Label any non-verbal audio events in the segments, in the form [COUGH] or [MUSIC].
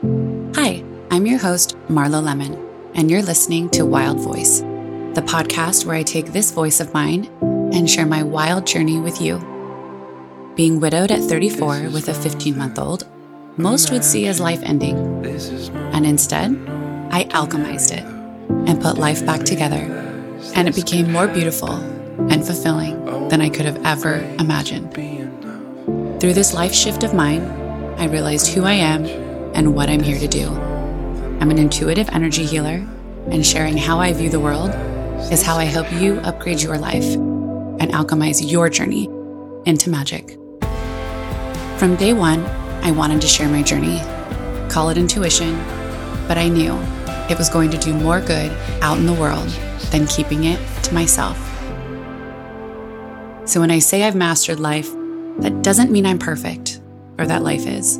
Hi, I'm your host, Marlo Lemmon, and you're listening to Wild Voice, the podcast where I take this voice of mine and share my wild journey with you. Being widowed at 34 with a 15 month old, most would see as life ending. And instead, I alchemized it and put life back together. And it became more beautiful and fulfilling than I could have ever imagined. Through this life shift of mine, I realized who I am and what I'm here to do. I'm an intuitive energy healer, and sharing how I view the world is how I help you upgrade your life and alchemize your journey into magic. From day one, I wanted to share my journey, call it intuition, but I knew it was going to do more good out in the world than keeping it to myself. So when I say I've mastered life, that doesn't mean I'm perfect or that life is.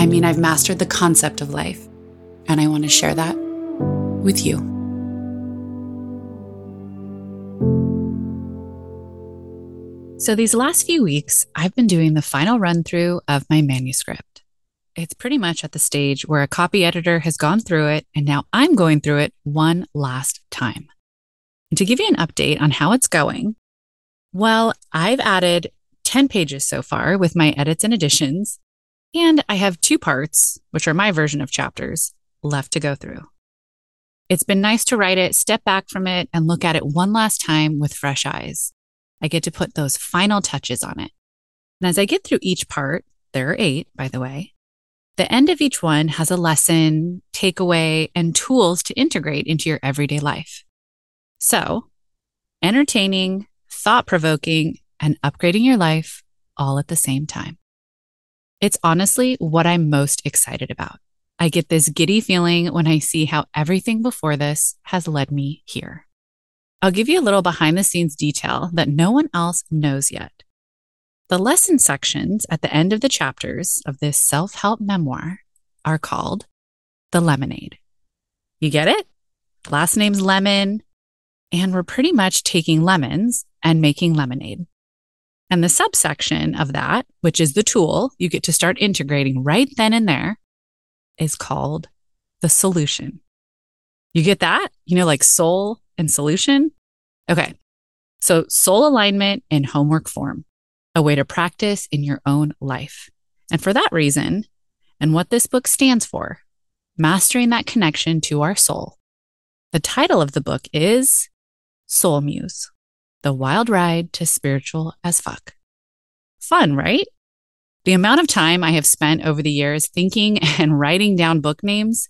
I mean, I've mastered the concept of life, and I want to share that with you. So, these last few weeks, I've been doing the final run through of my manuscript. It's pretty much at the stage where a copy editor has gone through it, and now I'm going through it one last time. And to give you an update on how it's going, well, I've added 10 pages so far with my edits and additions, and I have two parts, which are my version of chapters, left to go through. It's been nice to write it, step back from it, and look at it one last time with fresh eyes. I get to put those final touches on it. And as I get through each part, there are eight, by the way, the end of each one has a lesson, takeaway, and tools to integrate into your everyday life. So, entertaining, thought provoking, and upgrading your life all at the same time. It's honestly what I'm most excited about. I get this giddy feeling when I see how everything before this has led me here. I'll give you a little behind the scenes detail that no one else knows yet. The lesson sections at the end of the chapters of this self help memoir are called The Lemonade. You get it? Last name's Lemmon, and we're pretty much taking lemons and making lemonade. And the subsection of that, which is the tool you get to start integrating right then and there, is called the solution. You get that? You know, like soul and solution? Okay. So, soul alignment in homework form, a way to practice in your own life. And for that reason, and what this book stands for, mastering that connection to our soul, the title of the book is Soul Muse. The Wild Ride to Spiritual as Fuck. Fun, right? The amount of time I have spent over the years thinking [LAUGHS] and writing down book names,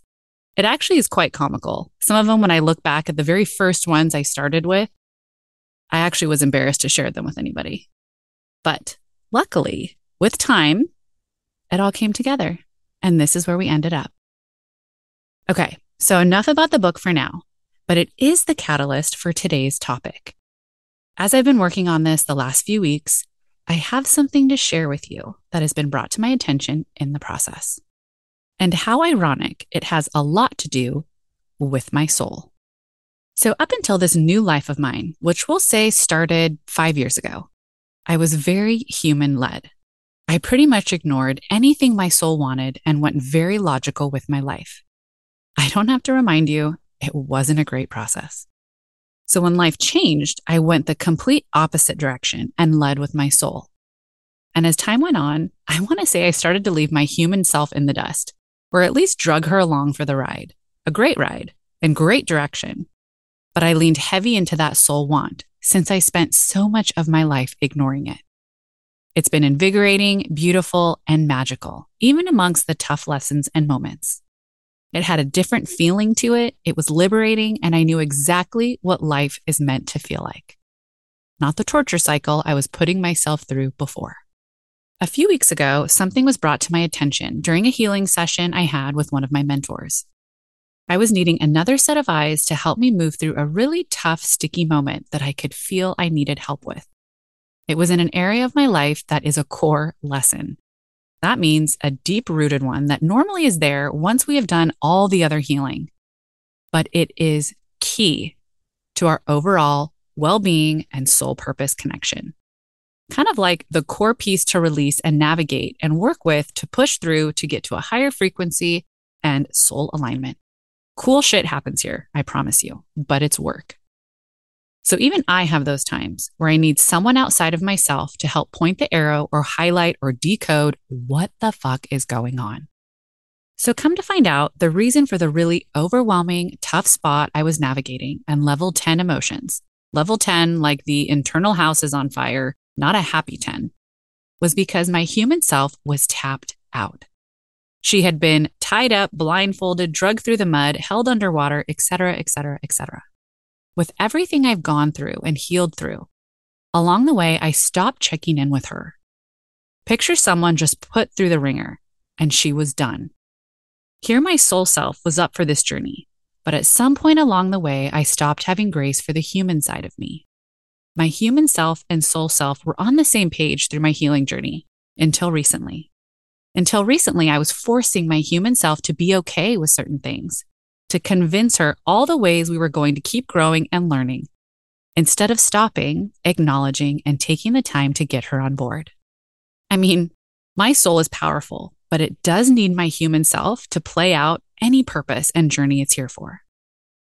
it actually is quite comical. Some of them, when I look back at the very first ones I started with, I actually was embarrassed to share them with anybody. But luckily, with time, it all came together. And this is where we ended up. Okay, so enough about the book for now, but it is the catalyst for today's topic. As I've been working on this the last few weeks, I have something to share with you that has been brought to my attention in the process. And how ironic it has a lot to do with my soul. So, up until this new life of mine, which we'll say started five years ago, I was very human led. I pretty much ignored anything my soul wanted and went very logical with my life. I don't have to remind you, it wasn't a great process. So when life changed, I went the complete opposite direction and led with my soul. And as time went on, I want to say I started to leave my human self in the dust, or at least drug her along for the ride. A great ride and great direction. But I leaned heavy into that soul want since I spent so much of my life ignoring it. It's been invigorating, beautiful, and magical, even amongst the tough lessons and moments. It had a different feeling to it. It was liberating, and I knew exactly what life is meant to feel like. Not the torture cycle I was putting myself through before. A few weeks ago, something was brought to my attention during a healing session I had with one of my mentors. I was needing another set of eyes to help me move through a really tough, sticky moment that I could feel I needed help with. It was in an area of my life that is a core lesson that means a deep rooted one that normally is there once we have done all the other healing, but it is key to our overall well being and soul purpose connection. kind of like the core piece to release and navigate and work with to push through to get to a higher frequency and soul alignment. Cool shit happens here, I promise you, but it's work. So even I have those times where I need someone outside of myself to help point the arrow or highlight or decode what the fuck is going on. So come to find out the reason for the really overwhelming, tough spot I was navigating and level 10 emotions, level 10, like the internal house is on fire, not a happy 10, was because my human self was tapped out. She had been tied up, blindfolded, drugged through the mud, held underwater, etc., etc., etc. With everything I've gone through and healed through, along the way, I stopped checking in with her. Picture someone just put through the ringer and she was done. Here, my soul self was up for this journey, but at some point along the way, I stopped having grace for the human side of me. My human self and soul self were on the same page through my healing journey until recently. Until recently, I was forcing my human self to be okay with certain things, to convince her all the ways we were going to keep growing and learning, instead of stopping, acknowledging, and taking the time to get her on board. I mean, my soul is powerful, but it does need my human self to play out any purpose and journey it's here for.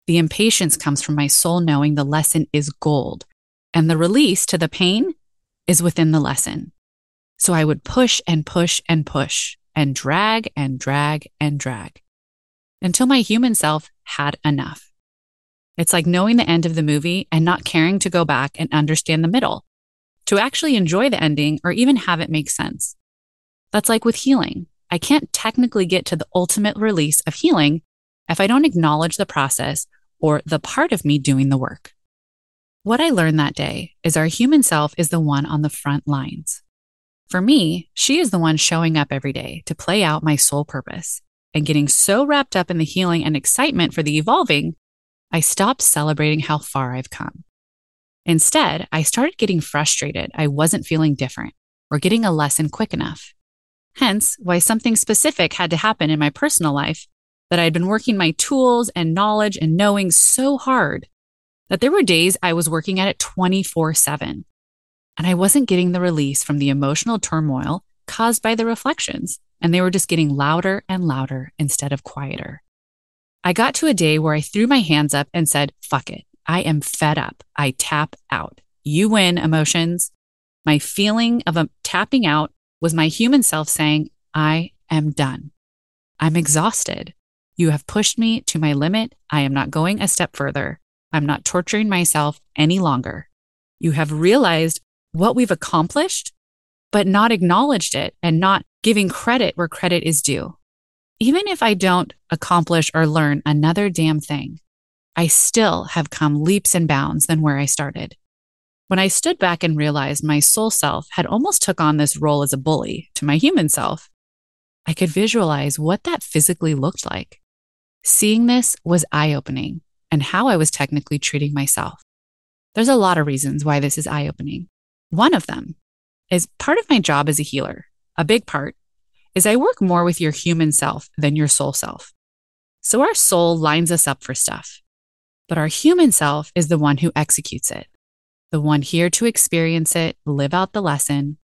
The impatience comes from my soul knowing the lesson is gold and the release to the pain is within the lesson. So I would push and push and push and drag and drag and drag until my human self had enough. It's like knowing the end of the movie and not caring to go back and understand the middle, to actually enjoy the ending or even have it make sense. That's like with healing. I can't technically get to the ultimate release of healing if I don't acknowledge the process or the part of me doing the work. What I learned that day is our human self is the one on the front lines. For me, she is the one showing up every day to play out my soul purpose and getting so wrapped up in the healing and excitement for the evolving, I stopped celebrating how far I've come. Instead, I started getting frustrated I wasn't feeling different or getting a lesson quick enough. Hence, why something specific had to happen in my personal life that I had been working my tools and knowledge and knowing so hard that there were days I was working at it 24 7. And I wasn't getting the release from the emotional turmoil caused by the reflections, and they were just getting louder and louder instead of quieter. I got to a day where I threw my hands up and said, fuck it. I am fed up. I tap out. You win emotions. My feeling of a tapping out was my human self saying, I am done. I'm exhausted. You have pushed me to my limit. I am not going a step further. I'm not torturing myself any longer. You have realized what we've accomplished, but not acknowledged it and not giving credit where credit is due. Even if I don't accomplish or learn another damn thing, I still have come leaps and bounds than where I started. When I stood back and realized my soul self had almost took on this role as a bully to my human self, I could visualize what that physically looked like. Seeing this was eye opening and how I was technically treating myself. There's a lot of reasons why this is eye opening. One of them is part of my job as a healer, a big part, is I work more with your human self than your soul self. So our soul lines us up for stuff, but our human self is the one who executes it, the one here to experience it, live out the lesson.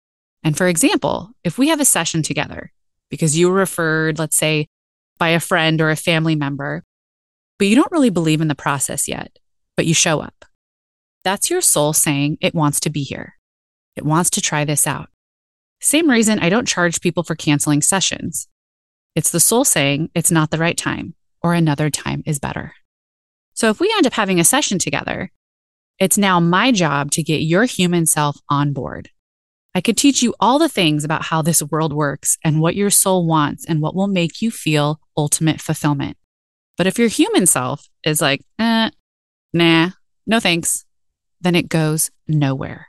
And for example, if we have a session together because you were referred, let's say, by a friend or a family member, but you don't really believe in the process yet, but you show up. That's your soul saying it wants to be here. It wants to try this out. Same reason I don't charge people for canceling sessions. It's the soul saying it's not the right time or another time is better. So if we end up having a session together, it's now my job to get your human self on board. I could teach you all the things about how this world works and what your soul wants and what will make you feel ultimate fulfillment. But if your human self is like, eh, nah, no thanks, then it goes nowhere.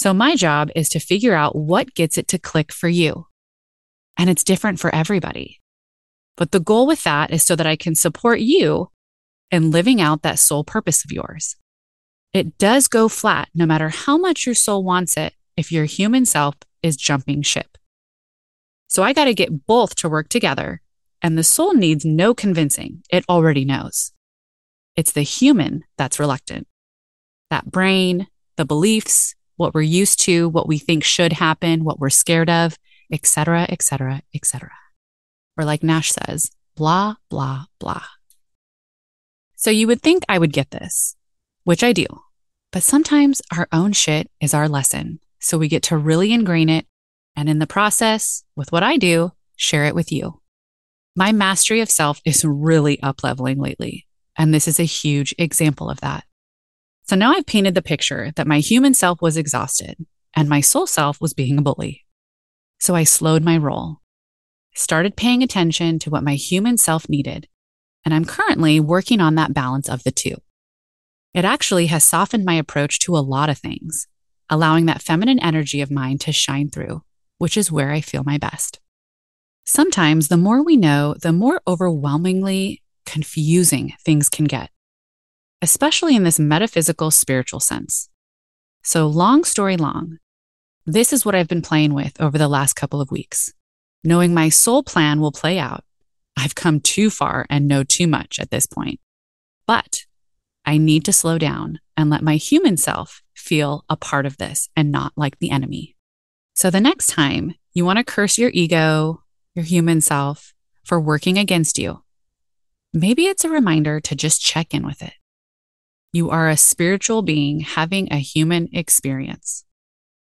So my job is to figure out what gets it to click for you. And it's different for everybody. But the goal with that is so that I can support you in living out that soul purpose of yours. It does go flat no matter how much your soul wants it if your human self is jumping ship. So I got to get both to work together and the soul needs no convincing. It already knows. It's the human that's reluctant. That brain, the beliefs, what we're used to, what we think should happen, what we're scared of, etc., etc., etc. Or like Nash says, blah, blah, blah. So you would think I would get this, which I do. But sometimes our own shit is our lesson. So we get to really ingrain it. And in the process, with what I do, share it with you. My mastery of self is really up leveling lately. And this is a huge example of that. So now I've painted the picture that my human self was exhausted and my soul self was being a bully. So I slowed my roll, started paying attention to what my human self needed, and I'm currently working on that balance of the two. It actually has softened my approach to a lot of things, allowing that feminine energy of mine to shine through, which is where I feel my best. Sometimes the more we know, the more overwhelmingly confusing things can get especially in this metaphysical spiritual sense. So, long story long, this is what I've been playing with over the last couple of weeks. Knowing my soul plan will play out, I've come too far and know too much at this point. But I need to slow down and let my human self feel a part of this and not like the enemy. So the next time you want to curse your ego, your human self for working against you, maybe it's a reminder to just check in with it. You are a spiritual being having a human experience.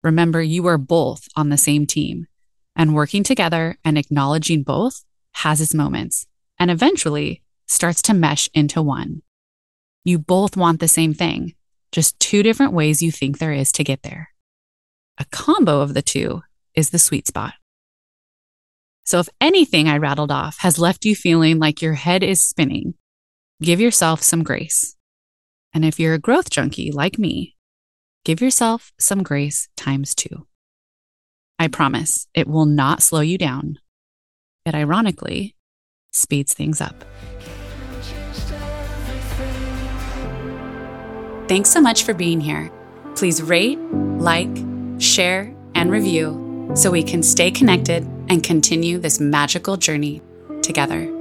Remember, you are both on the same team, and working together and acknowledging both has its moments and eventually starts to mesh into one. You both want the same thing, just two different ways you think there is to get there. A combo of the two is the sweet spot. So, if anything I rattled off has left you feeling like your head is spinning, give yourself some grace. And if you're a growth junkie like me, give yourself some grace times two. I promise it will not slow you down. It ironically speeds things up. Thanks so much for being here. Please rate, like, share, and review so we can stay connected and continue this magical journey together.